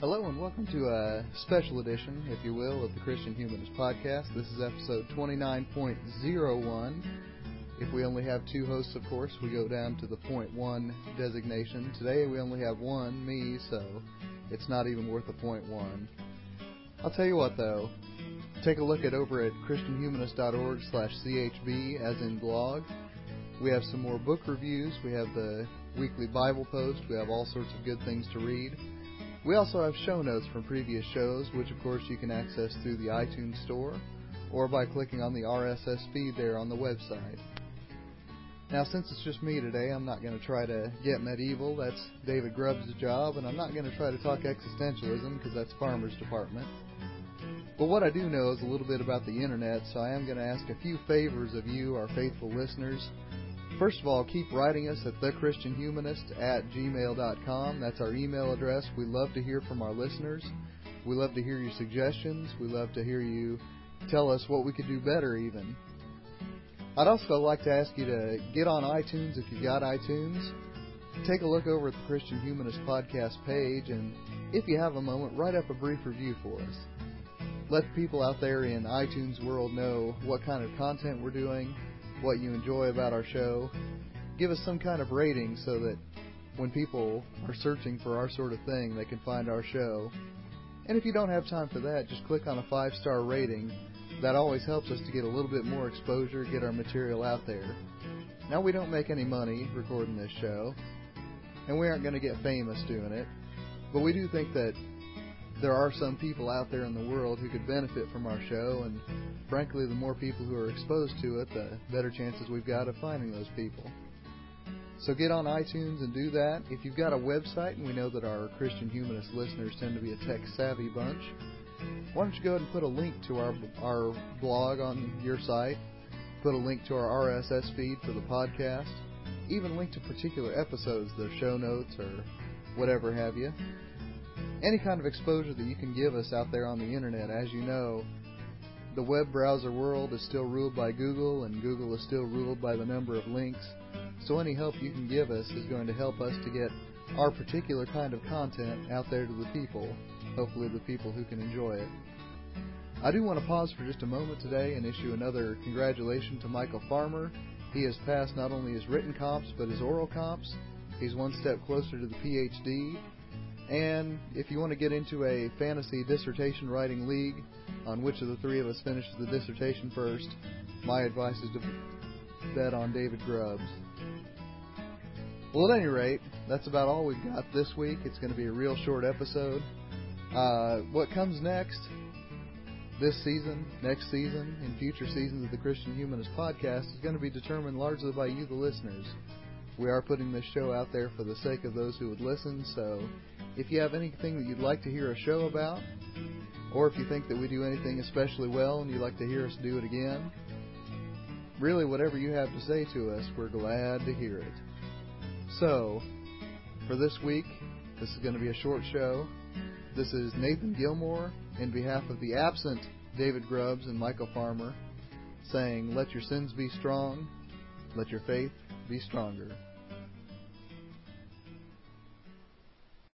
Hello and welcome to a special edition, if you will, of the Christian Humanist Podcast. This is episode 29.01. If we only have two hosts, of course, we go down to the point one designation. Today we only have one, me, so it's not even worth a point one. I'll tell you what, though. Take a look at over at christianhumanist.org slash chb, as in blog. We have some more book reviews. We have the weekly Bible post. We have all sorts of good things to read. We also have show notes from previous shows, which of course you can access through the iTunes Store or by clicking on the RSS feed there on the website. Now, since it's just me today, I'm not going to try to get medieval. That's David Grubbs' job, and I'm not going to try to talk existentialism because that's Farmer's department. But what I do know is a little bit about the internet, so I am going to ask a few favors of you, our faithful listeners. First of all, keep writing us at thechristianhumanist at gmail.com. That's our email address. We love to hear from our listeners. We love to hear your suggestions. We love to hear you tell us what we could do better, even. I'd also like to ask you to get on iTunes if you've got iTunes. Take a look over at the Christian Humanist Podcast page, and if you have a moment, write up a brief review for us. Let people out there in iTunes world know what kind of content we're doing, what you enjoy about our show. Give us some kind of rating so that when people are searching for our sort of thing, they can find our show. And if you don't have time for that, just click on a five star rating that always helps us to get a little bit more exposure, get our material out there. Now, we don't make any money recording this show, and we aren't going to get famous doing it, but we do think that there are some people out there in the world who could benefit from our show, and frankly, the more people who are exposed to it, the better chances we've got of finding those people. So get on iTunes and do that. If you've got a website, and we know that our Christian humanist listeners tend to be a tech savvy bunch, why don't you go ahead and put a link to our our blog on your site, put a link to our RSS feed for the podcast, even link to particular episodes, their show notes or whatever have you. Any kind of exposure that you can give us out there on the internet, as you know, the web browser world is still ruled by Google, and Google is still ruled by the number of links. So any help you can give us is going to help us to get our particular kind of content out there to the people hopefully the people who can enjoy it. I do want to pause for just a moment today and issue another congratulations to Michael Farmer. He has passed not only his written comps but his oral comps. He's one step closer to the PhD. And if you want to get into a fantasy dissertation writing league on which of the three of us finishes the dissertation first, my advice is to bet on David Grubbs. Well, at any rate, that's about all we've got this week. It's going to be a real short episode. Uh, what comes next this season, next season, in future seasons of the Christian Humanist Podcast is going to be determined largely by you, the listeners. We are putting this show out there for the sake of those who would listen, so if you have anything that you'd like to hear a show about, or if you think that we do anything especially well and you'd like to hear us do it again, really whatever you have to say to us, we're glad to hear it. So, for this week, this is going to be a short show. This is Nathan Gilmour in behalf of the absent David Grubbs and Michael Farmer saying, Let your sins be strong, let your faith be stronger.